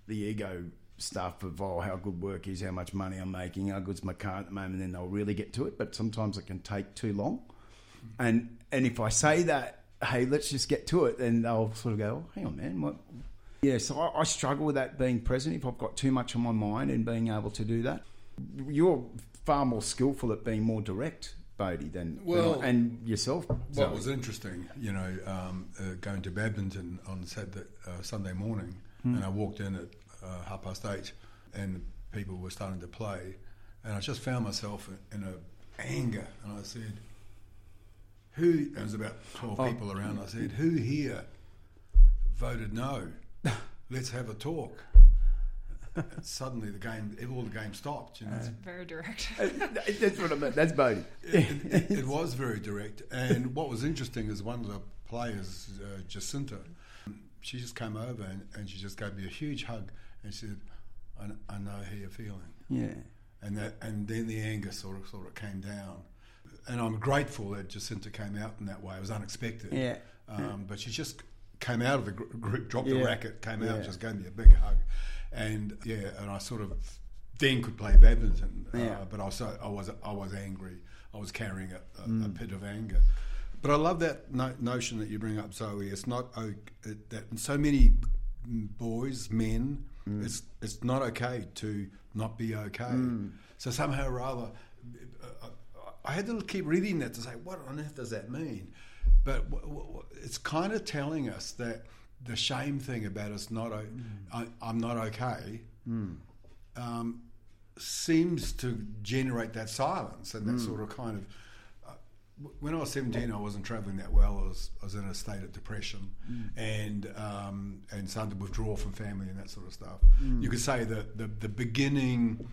the ego stuff of oh how good work is, how much money I'm making, how good's my car at the moment. and Then they'll really get to it, but sometimes it can take too long. And and if I say that, hey, let's just get to it, then they'll sort of go, oh, hang on, man, what? Yeah, so I, I struggle with that being present if I've got too much on my mind and being able to do that. You're far more skillful at being more direct, Boudi, than, than Well, I- and yourself. What Zoe. was interesting, you know, um, uh, going to badminton on Saturday, uh, Sunday morning, Hmm. and I walked in at uh, half past eight, and people were starting to play, and I just found myself in a anger, and I said, "Who?" There was about twelve Oh. people around. I said, "Who here voted no? [LAUGHS] Let's have a talk." Suddenly, the game, all the game stopped. You know, Very direct. That's what I meant. That's Boudi. it, it, it was very direct. And what was interesting is one of the players, uh, Jacinta, she just came over and, and she just gave me a huge hug and she said, I, I know how you're feeling. Yeah. and that and then the anger sort of sort of came down. And I'm grateful that Jacinta came out in that way. It was unexpected. Yeah. Um, but she just came out of the gr- group, dropped the racket, came out, Yeah. just gave me a big hug, and yeah, and I sort of then could play badminton. Yeah. Uh, but I was so, I was I was angry. I was carrying a, a, a Mm. pit of anger. But I love that no, notion that you bring up, Zoe. It's not it, that so many boys, men, Mm. it's it's not okay to not be okay. Mm. So somehow or other, uh, I had to keep reading that to say, what on earth does that mean? But w- w- it's kind of telling us that the shame thing about us not, I'm not okay, um, seems to generate that silence and that sort of kind of. uh, When I was 17, I wasn't travelling that well. I was, I was in a state of depression and um, and starting to withdraw from family and that sort of stuff. You could say that the, the beginning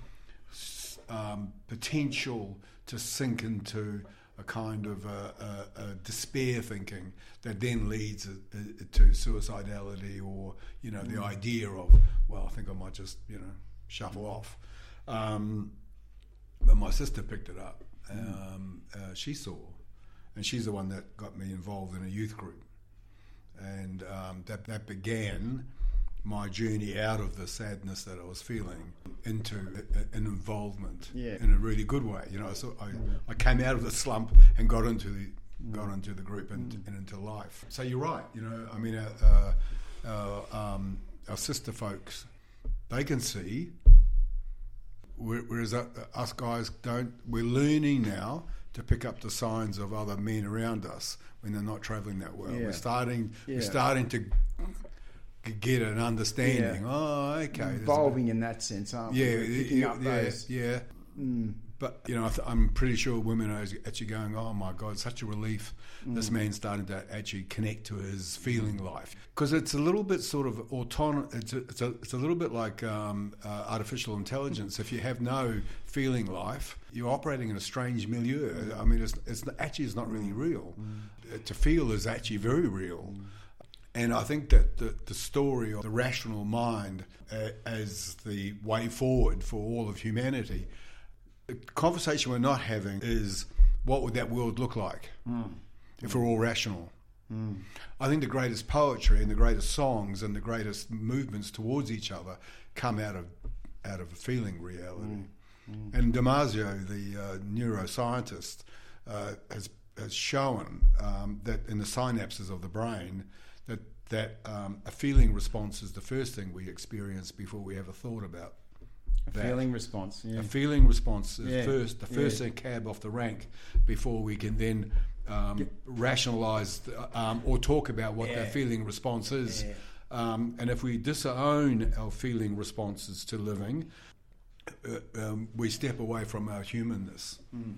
um, potential to sink into a kind of a, a, a despair thinking that then leads uh, uh, to suicidality or you know the idea of well I think I might just you know shuffle off. Um, but my sister picked it up. Um, uh, she saw. And she's the one that got me involved in a youth group. And um, that that began my journey out of the sadness that I was feeling into a, an involvement Yeah. in a really good way. You know, so I, I came out of the slump and got into the got into the group and, and into life. So you're right. You know, I mean, uh, uh, uh, um, our sister folks, they can see, whereas uh, us guys don't. We're learning now to pick up the signs of other men around us when they're not travelling that well. Yeah. We're starting. Yeah. We're starting to get an understanding. Yeah. Oh, okay. Evolving in that sense, aren't yeah, we? Picking yeah, up yeah, those. yeah. But you know, I I'm pretty sure women are actually going, "Oh my God, such a relief! This man's starting to actually connect to his feeling life." Because it's a little bit sort of autonomous. It's a, it's a, it's a little bit like um, uh, artificial intelligence. If you have no feeling life, you're operating in a strange milieu. I mean, it's, it's actually it's not really real. Uh, To feel is actually very real. And I think that the, the story of the rational mind uh, as the way forward for all of humanity, the conversation we're not having is what would that world look like if we're all rational? I think the greatest poetry and the greatest songs and the greatest movements towards each other come out of out of a feeling reality. And Damasio, the uh, neuroscientist, uh, has has shown um, that in the synapses of the brain that that um, a feeling response is the first thing we experience before we ever thought about that. Feeling response. Yeah. A feeling response is Yeah. first, the first Yeah. cab off the rank before we can then um, rationalise um, or talk about what that feeling response is. Um, and if we disown our feeling responses to living, uh, um, we step away from our humanness. Mm,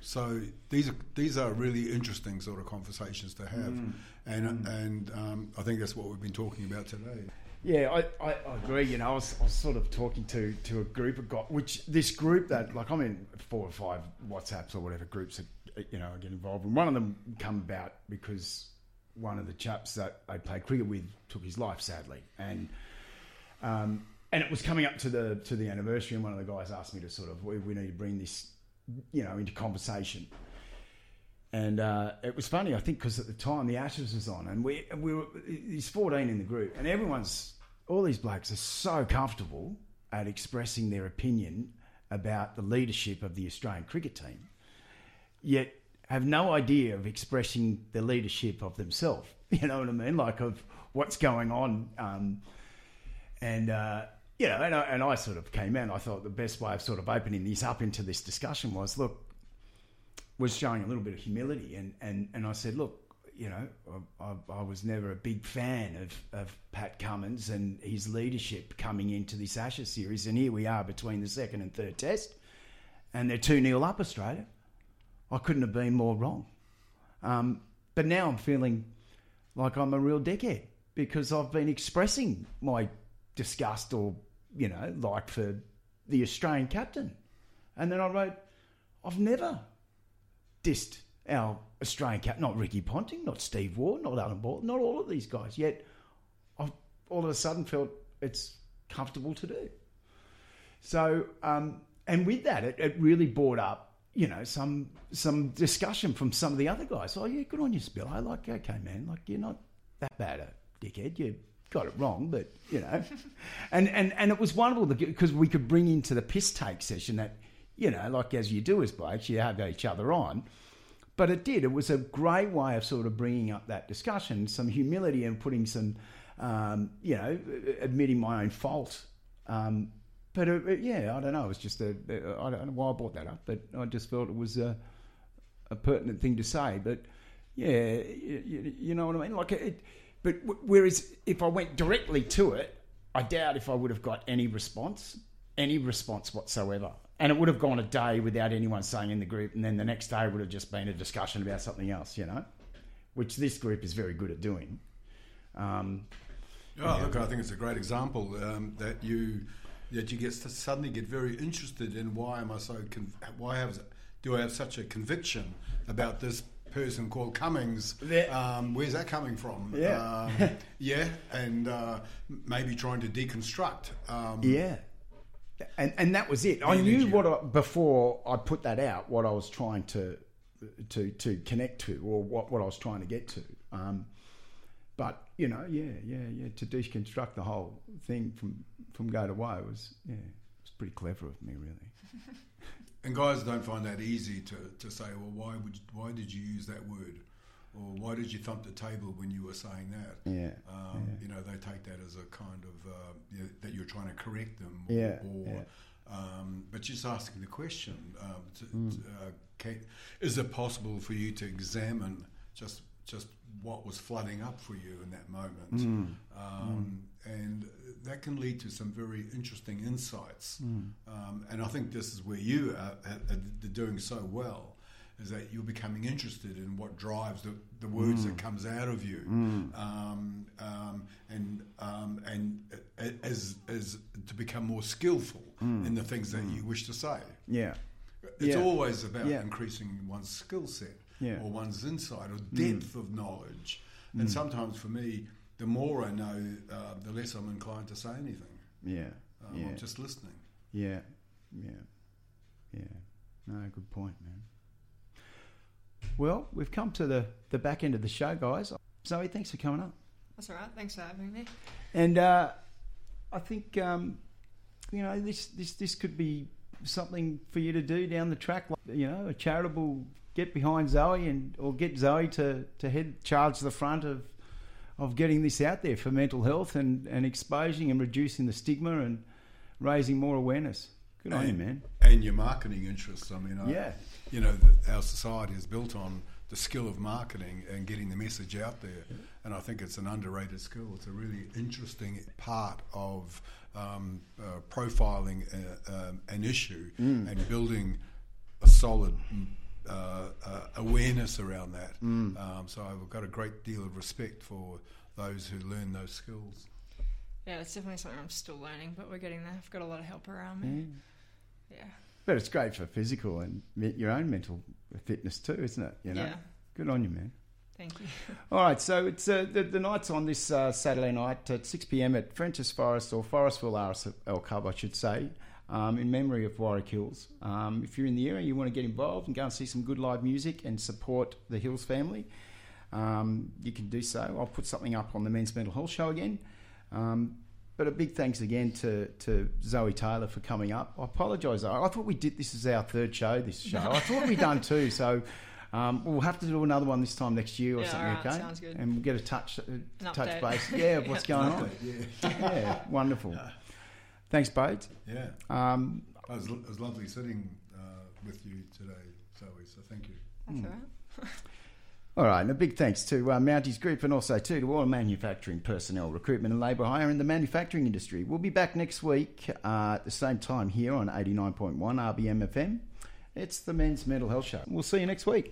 So these are these are really interesting sort of conversations to have, Mm, and and um, I think that's what we've been talking about today. Yeah, I, I, I agree. You know, I was, I was sort of talking to, to a group of guys, which this group that, like, I'm in four or five WhatsApps or whatever groups that, you know, I get involved in. One of them come about because one of the chaps that I played cricket with took his life, sadly. And um, and it was coming up to the to the anniversary, and one of the guys asked me to sort of, we, we need to bring this, you know, into conversation. And uh, it was funny, I think, because at the time the Ashes was on, and we we were he's fourteen in the group, and everyone's all these blokes are so comfortable at expressing their opinion about the leadership of the Australian cricket team, yet have no idea of expressing the leadership of themselves. [LAUGHS] You know what I mean? Like of what's going on. Um, and uh, you know, and I, and I sort of came in. I thought the best way of sort of opening this up into this discussion was, look, was showing a little bit of humility, and and and I said, look, you know, I, I, I was never a big fan of of Pat Cummins and his leadership coming into this Ashes series, and here we are between the second and third Test, and they're two 0 up Australia. I couldn't have been more wrong. Um, but now I'm feeling like I'm a real dickhead because I've been expressing my disgust or, you know, like for the Australian captain. And then I wrote, I've never dissed our Australian captain, not Ricky Ponting, not Steve Waugh, not Alan Ball, not all of these guys. Yet I've all of a sudden felt it's comfortable to do. So, um, and with that, it, it really brought up, you know, some some discussion from some of the other guys. Oh, yeah, good on you, Spillo. Like, okay, man, like you're not that bad a dickhead. You got it wrong, but you know, [LAUGHS] and and and it was wonderful because we could bring into the piss take session that, you know, like as you do as blokes, you have each other on. But it did. It was a great way of sort of bringing up that discussion, some humility, and putting some, um, you know, admitting my own fault. Um, but it, it- yeah, I don't know. It was just a. I don't know why I brought that up, but I just felt it was a, a pertinent thing to say. But yeah, you, you know what I mean. Like it. But w- whereas if I went directly to it, I doubt if I would have got any response, any response whatsoever. And it would have gone a day without anyone saying in the group, and then the next day would have just been a discussion about something else, you know, which this group is very good at doing. Um, Oh, look, I think it's a great example um, that you that you get to suddenly get very interested in why am I so con- why have do I have such a conviction about this person called Cummings? Um, where's that coming from? Yeah. um, [LAUGHS] yeah, and uh, maybe trying to deconstruct. Um, Yeah. And and that was it. I knew what I, before I put that out, what I was trying to to to connect to, or what, what I was trying to get to. Um, but you know, yeah, yeah, yeah. To deconstruct the whole thing from from go to woe was yeah, pretty clever of me, really. [LAUGHS] And guys don't find that easy to, to say, well, why would why did you use that word, or why did you thump the table when you were saying that? Yeah, Um, You know, they take that as a kind of uh, you know, that you're trying to correct them. Or, Yeah, Or, yeah. Um, but just asking the question: um, to, Hmm. to, uh, can, Is it possible for you to examine just just what was flooding up for you in that moment? Hmm. Um, And that can lead to some very interesting insights. Hmm. Um, and I think this is where you are, are, doing so well. Is that you're becoming interested in what drives the, the words that comes out of you, um, um, and um, and as as to become more skillful in the things that you wish to say. yeah, It's Yeah. always about Yeah. increasing one's skill set Yeah. or one's insight or depth of knowledge. And sometimes for me, the more I know, uh, the less I'm inclined to say anything. yeah, Um, yeah, I'm just listening. yeah, yeah, yeah. No, good point, man. Well, we've come to the the back end of the show, guys. Zoe, thanks for coming up. That's all right. Thanks for having me. And uh, I think um, you know this this this could be something for you to do down the track. Like, you know, a charitable get behind Zoe and or get Zoe to to head charge the front of of getting this out there for mental health and and exposing and reducing the stigma and raising more awareness. Good on you, And- man. And your marketing interests. I mean, I, Yeah. you know, our society is built on the skill of marketing and getting the message out there. And I think it's an underrated skill. It's a really interesting part of um, uh, profiling a, um, an issue Mm. and building a solid uh, uh, awareness around that. Mm. Um, so I've got a great deal of respect for those who learn those skills. Yeah, it's definitely something I'm still learning, but we're getting there. I've got a lot of help around me. Yeah. But it's great for physical and me- your own mental fitness too, isn't it? You know, Yeah. good on you, man. Thank you. [LAUGHS] All right, so it's uh, the, the night's on this uh, Saturday night at 6 p.m. at French's Forest or Forestville RSL Club, I should say, um, in memory of Warrick Hills. Um, if you're in the area, you want to get involved and go and see some good live music and support the Hills family, um, you can do so. I'll put something up on the Men's Mental Health Show again. Um, but a big thanks again to, to Zoe Taylor for coming up. I apologise. I thought we did this as our third show. This show. I thought we'd done two. So um, we'll have to do another one this time next year or Yeah, something. alright, okay, sounds good. and we'll get a touch uh, touch base. [LAUGHS] Yeah, of what's going on. Yeah, Yeah, wonderful. Thanks, Boudi. yeah. Um, It was, it was lovely sitting uh, with you today, Zoe. So thank you. That's Hmm. all right. [LAUGHS] All right, and a big thanks to uh, Mounties Group and also too to all the manufacturing personnel, recruitment and labour hire in the manufacturing industry. We'll be back next week uh, at the same time here on 89.1 RBM FM. It's the Men's Mental Health Show. We'll see you next week.